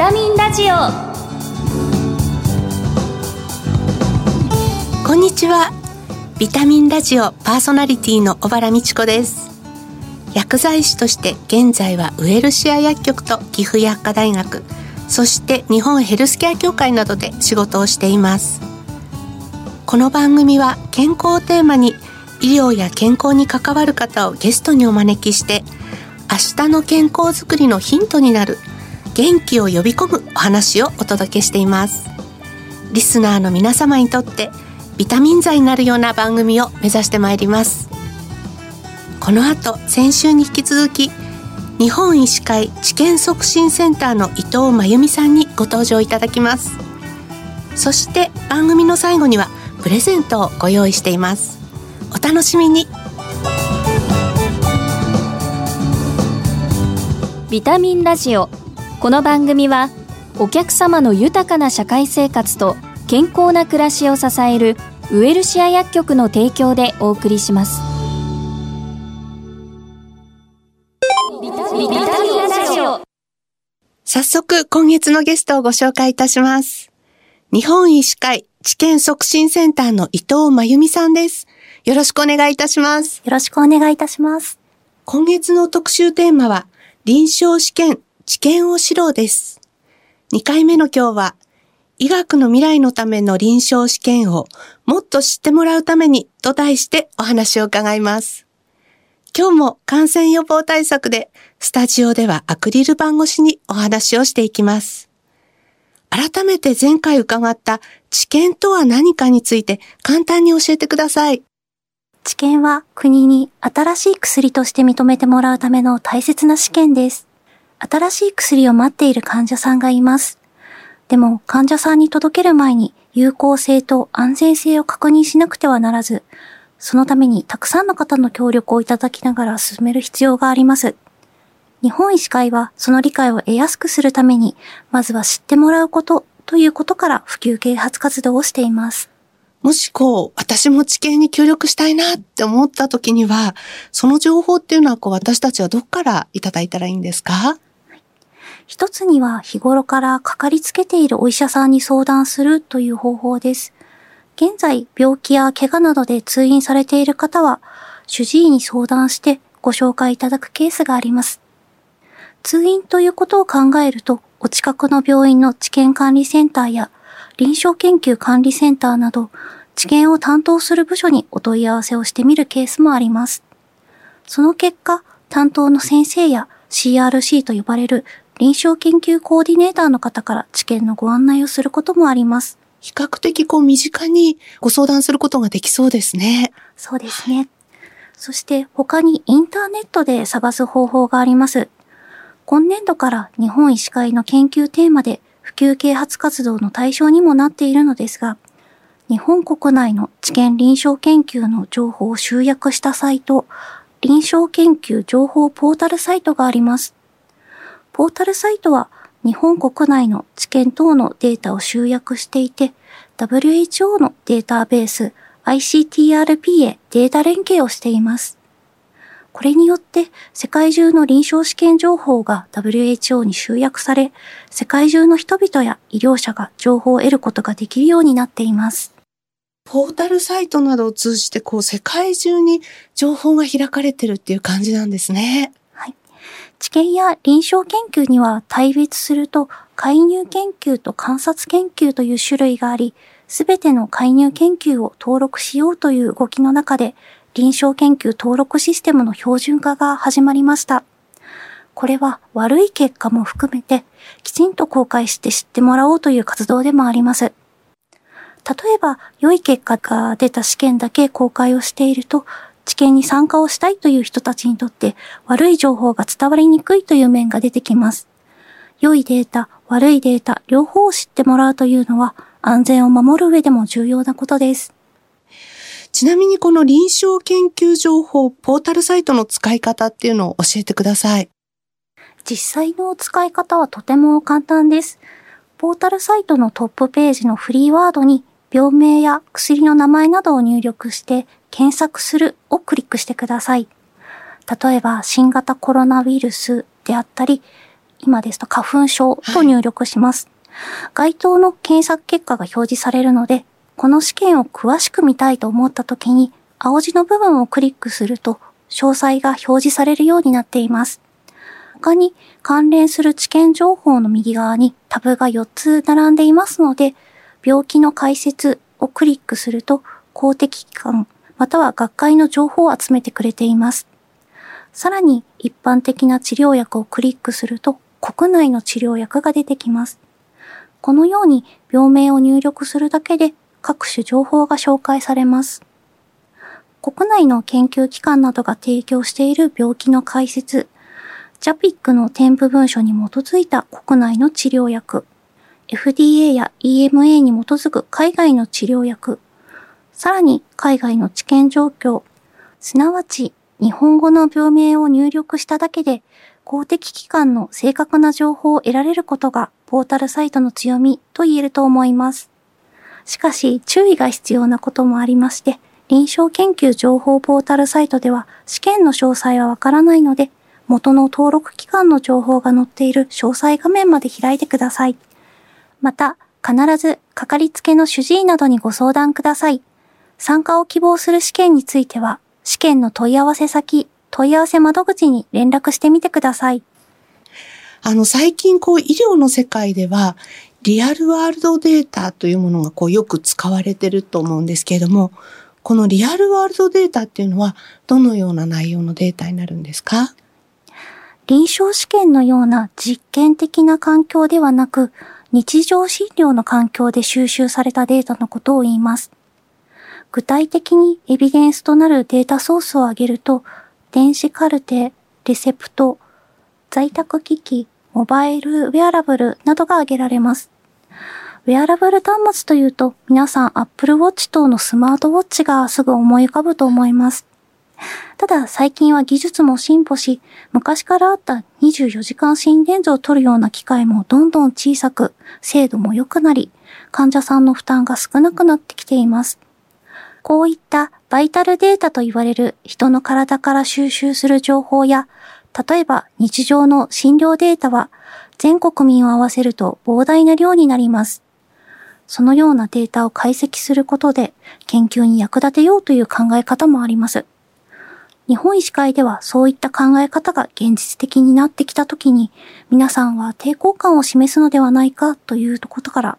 タミンラジオ。こんにちは。ビタミンラジオパーソナリティの小原美智子です。薬剤師として現在はウエルシア薬局と岐阜薬科大学そして日本ヘルスケア協会などで仕事をしています。この番組は健康をテーマに医療や健康に関わる方をゲストにお招きして明日の健康づくりのヒントになる元気を呼び込むお話をお届けしています。リスナーの皆様にとってビタミン剤になるような番組を目指してまいります。この後先週に引き続き日本医師会治験促進センターの伊藤真由美さんにご登場いただきます。そして番組の最後にはプレゼントをご用意しています。お楽しみに。ビタミンラジオこの番組はお客様の豊かな社会生活と健康な暮らしを支えるウエルシア薬局の提供でお送りします。早速今月のゲストをご紹介いたします。日本医師会治験促進センターの伊藤真由美さんです。よろしくお願いいたします。よろしくお願いいたします。今月の特集テーマは臨床試験知見を知ろうです2回目の今日は医学の未来のための臨床試験をもっと知ってもらうためにと題してお話を伺います今日も感染予防対策でスタジオではアクリル板越しにお話をしていきます改めて前回伺った知見とは何かについて簡単に教えてください。治験は国に新しい薬として認めてもらうための大切な試験です。新しい薬を待っている患者さんがいます。でも患者さんに届ける前に有効性と安全性を確認しなくてはならず、そのためにたくさんの方の協力をいただきながら進める必要があります。日本医師会はその理解を得やすくするために、まずは知ってもらうことということから普及啓発活動をしています。もしこう、私も知見に協力したいなって思った時には、その情報っていうのはこう、私たちはどっからいただいたらいいんですか？一つには日頃からかかりつけているお医者さんに相談するという方法です。現在、病気や怪我などで通院されている方は、主治医に相談してご紹介いただくケースがあります。通院ということを考えると、お近くの病院の治験管理センターや臨床研究管理センターなど、治験を担当する部署にお問い合わせをしてみるケースもあります。その結果、担当の先生や CRC と呼ばれる臨床研究コーディネーターの方から治験のご案内をすることもあります。比較的こう身近にご相談することができそうですね。そうですね。そして他にインターネットで探す方法があります。今年度から日本医師会の研究テーマで普及啓発活動の対象にもなっているのですが、日本国内の治験臨床研究の情報を集約したサイト、臨床研究情報ポータルサイトがあります。ポータルサイトは日本国内の治験等のデータを集約していて、WHO のデータベース ICTRP へデータ連携をしています。これによって世界中の臨床試験情報が WHO に集約され、世界中の人々や医療者が情報を得ることができるようになっています。ポータルサイトなどを通じて、こう、世界中に情報が開かれてるっていう感じなんですね。はい。治験や臨床研究には対別すると、介入研究と観察研究という種類があり、すべての介入研究を登録しようという動きの中で、臨床研究登録システムの標準化が始まりました。これは悪い結果も含めてきちんと公開して知ってもらおうという活動でもあります。例えば、良い結果が出た試験だけ公開をしていると、治験に参加をしたいという人たちにとって悪い情報が伝わりにくいという面が出てきます。良いデータ、悪いデータ、両方を知ってもらうというのは安全を守る上でも重要なことです。ちなみにこの臨床研究情報ポータルサイトの使い方っていうのを教えてください。実際の使い方はとても簡単です。ポータルサイトのトップページのフリーワードに病名や薬の名前などを入力して検索するをクリックしてください。例えば新型コロナウイルスであったり、今ですと花粉症と入力します。該当の検索結果が表示されるので、この試験を詳しく見たいと思った時に、青字の部分をクリックすると、詳細が表示されるようになっています。他に関連する知見情報の右側にタブが4つ並んでいますので、病気の解説をクリックすると公的機関または学会の情報を集めてくれています。さらに一般的な治療薬をクリックすると国内の治療薬が出てきます。このように病名を入力するだけで各種情報が紹介されます。国内の研究機関などが提供している病気の解説、JAPIC の添付文書に基づいた国内の治療薬、FDA や EMA に基づく海外の治療薬、さらに海外の知見状況、すなわち日本語の病名を入力しただけで公的機関の正確な情報を得られることがポータルサイトの強みと言えると思います。しかし注意が必要なこともありまして、臨床研究情報ポータルサイトでは試験の詳細はわからないので、元の登録機関の情報が載っている詳細画面まで開いてください。また、必ずかかりつけの主治医などにご相談ください。参加を希望する試験については、試験の問い合わせ先、問い合わせ窓口に連絡してみてください。あの、最近こう医療の世界では、リアルワールドデータというものがこうよく使われてると思うんですけれども、このリアルワールドデータっていうのはどのような内容のデータになるんですか？臨床試験のような実験的な環境ではなく、日常診療の環境で収集されたデータのことを言います。具体的にエビデンスとなるデータソースを挙げると、電子カルテ、レセプト、在宅機器、モバイルウェアラブルなどが挙げられます。ウェアラブル端末というと、皆さん Apple Watch 等のスマートウォッチがすぐ思い浮かぶと思います。ただ最近は技術も進歩し、昔からあった24時間心電図を取るような機械もどんどん小さく、精度も良くなり、患者さんの負担が少なくなってきています。こういったバイタルデータと言われる人の体から収集する情報や、例えば日常の診療データは全国民を合わせると膨大な量になります。そのようなデータを解析することで研究に役立てようという考え方もあります。日本医師会ではそういった考え方が現実的になってきたときに皆さんは抵抗感を示すのではないかということから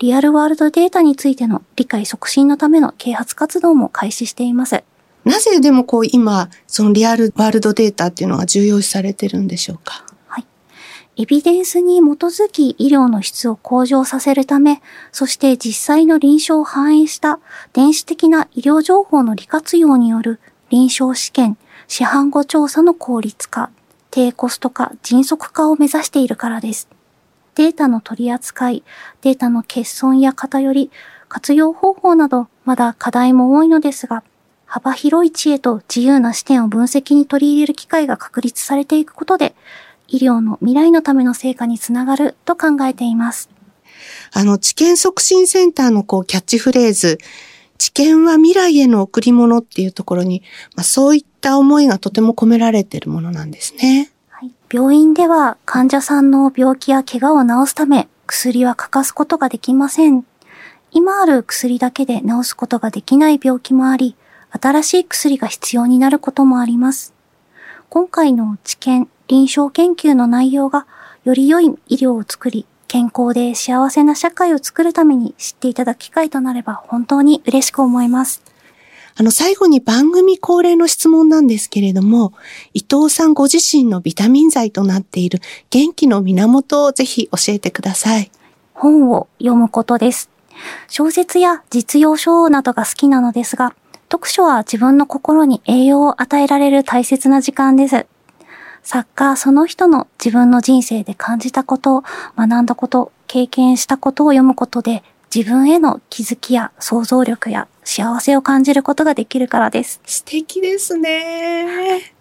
リアルワールドデータについての理解促進のための啓発活動も開始しています。なぜでもこう今、そのリアルワールドデータっていうのが重要視されてるんでしょうか？はい。エビデンスに基づき医療の質を向上させるため、そして実際の臨床を反映した電子的な医療情報の利活用による臨床試験、市販後調査の効率化、低コスト化、迅速化を目指しているからです。データの取り扱い、データの欠損や偏り、活用方法などまだ課題も多いのですが、幅広い知恵と自由な視点を分析に取り入れる機会が確立されていくことで、医療の未来のための成果につながると考えています。あの、知見促進センターのこうキャッチフレーズ、知見は未来への贈り物っていうところに、まあ、そういった思いがとても込められているものなんですね。はい、病院では患者さんの病気や怪我を治すため薬は欠かすことができません。今ある薬だけで治すことができない病気もあり、新しい薬が必要になることもあります。今回の知見、臨床研究の内容がより良い医療を作り、健康で幸せな社会を作るために知っていただく機会となれば本当に嬉しく思います。あの、最後に番組恒例の質問なんですけれども、伊藤さんご自身のビタミン剤となっている元気の源をぜひ教えてください。本を読むことです。小説や実用書などが好きなのですが、読書は自分の心に栄養を与えられる大切な時間です。作家その人の自分の人生で感じたこと、学んだこと、経験したことを読むことで、自分への気づきや想像力や幸せを感じることができるからです。素敵ですね。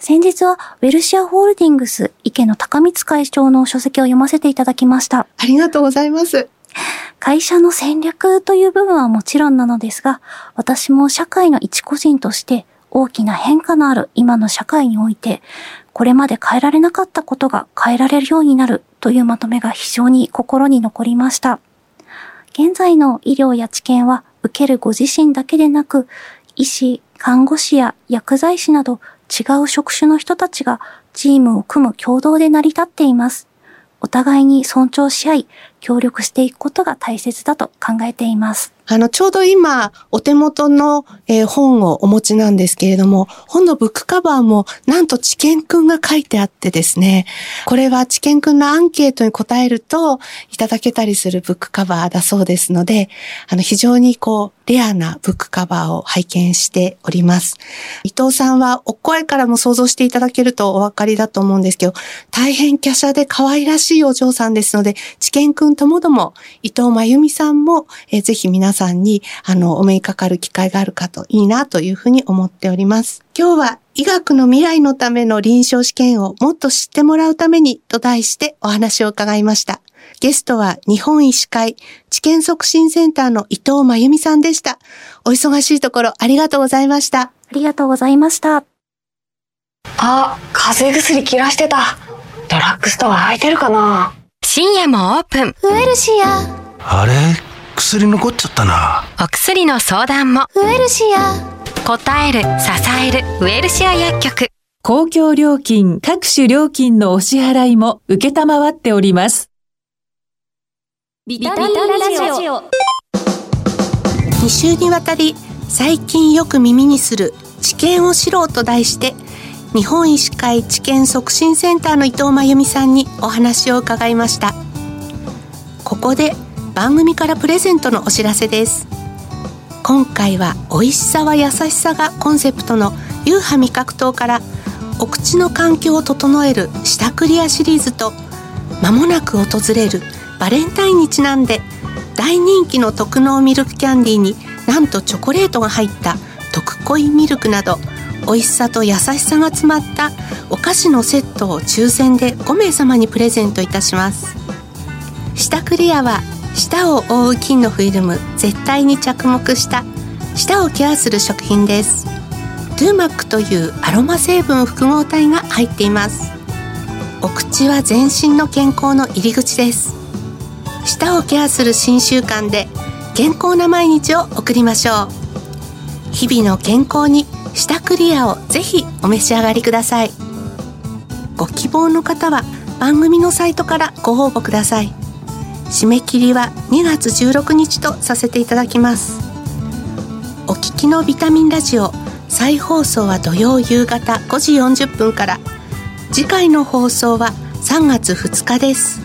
先日はウェルシアホールディングス池野高光会長の書籍を読ませていただきました。ありがとうございます。会社の戦略という部分はもちろんなのですが、私も社会の一個人として大きな変化のある今の社会において、これまで変えられなかったことが変えられるようになるというまとめが非常に心に残りました。現在の医療や知見は受けるご自身だけでなく、医師、看護師や薬剤師など違う職種の人たちがチームを組む共同で成り立っています。お互いに尊重し合い、協力していくことが大切だと考えています。あの、ちょうど今、お手元の、えー、本をお持ちなんですけれども、本のブックカバーも、なんと知見くんが書いてあってですね、これは知見くんのアンケートに答えると、いただけたりするブックカバーだそうですので、あの、非常にこう、レアなブックカバーを拝見しております。伊藤さんはお声からも想像していただけるとお分かりだと思うんですけど、大変華奢で可愛らしいお嬢さんですので、知見くんともども、伊藤真由美さんも、えー、ぜひ皆さんに、あの、お目にかかる機会があるかといいなというふうに思っております。今日は医学の未来のための臨床試験をもっと知ってもらうためにと題してお話を伺いました。ゲストは日本医師会知見促進センターの伊藤真由美さんでした。お忙しいところありがとうございました。ありがとうございました。あ、風邪薬切らしてた。ドラッグストア空いてるかな深夜もオープン。ウエルシア。あれ？薬残っちゃったな。お薬の相談も。ウエルシア。答える、支える、ウエルシア薬局。公共料金、各種料金のお支払いも受けたまわっております。ビタミンラジオ2週にわたり最近よく耳にする知見を知ろうと題して日本医師会知見促進センターの伊藤真由美さんにお話を伺いました。ここで番組からプレゼントのお知らせです。今回は美味しさは優しさがコンセプトのユーハ味覚糖からお口の環境を整える舌クリアシリーズと間もなく訪れるバレンタインにちなんで大人気の特納ミルクキャンディーになんとチョコレートが入った特恋ミルクなど美味しさと優しさが詰まったお菓子のセットを抽選で5名様にプレゼントいたします。舌クリアは舌を覆う金のフィルム絶対に着目した舌をケアする食品です。トゥーマックというアロマ成分複合体が入っています。お口は全身の健康の入り口です。舌をケアする新習慣で健康な毎日を送りましょう。日々の健康に舌クリアをぜひお召し上がりください。ご希望の方は番組のサイトからご応募ください。締め切りは2月16日とさせていただきます。お聞きのビタミンラジオ再放送は土曜夕方5時40分から。次回の放送は3月2日です。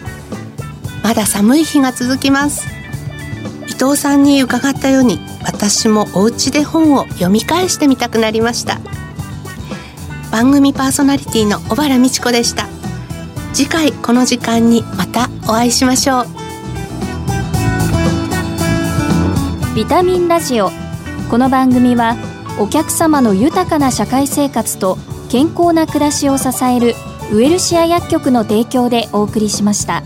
まだ寒い日が続きます。伊藤さんに伺ったように私もお家で本を読み返してみたくなりました。番組パーソナリティの小原美智子でした。次回この時間にまたお会いしましょう。ビタミンラジオ。この番組はお客様の豊かな社会生活と健康な暮らしを支えるウエルシア薬局の提供でお送りしました。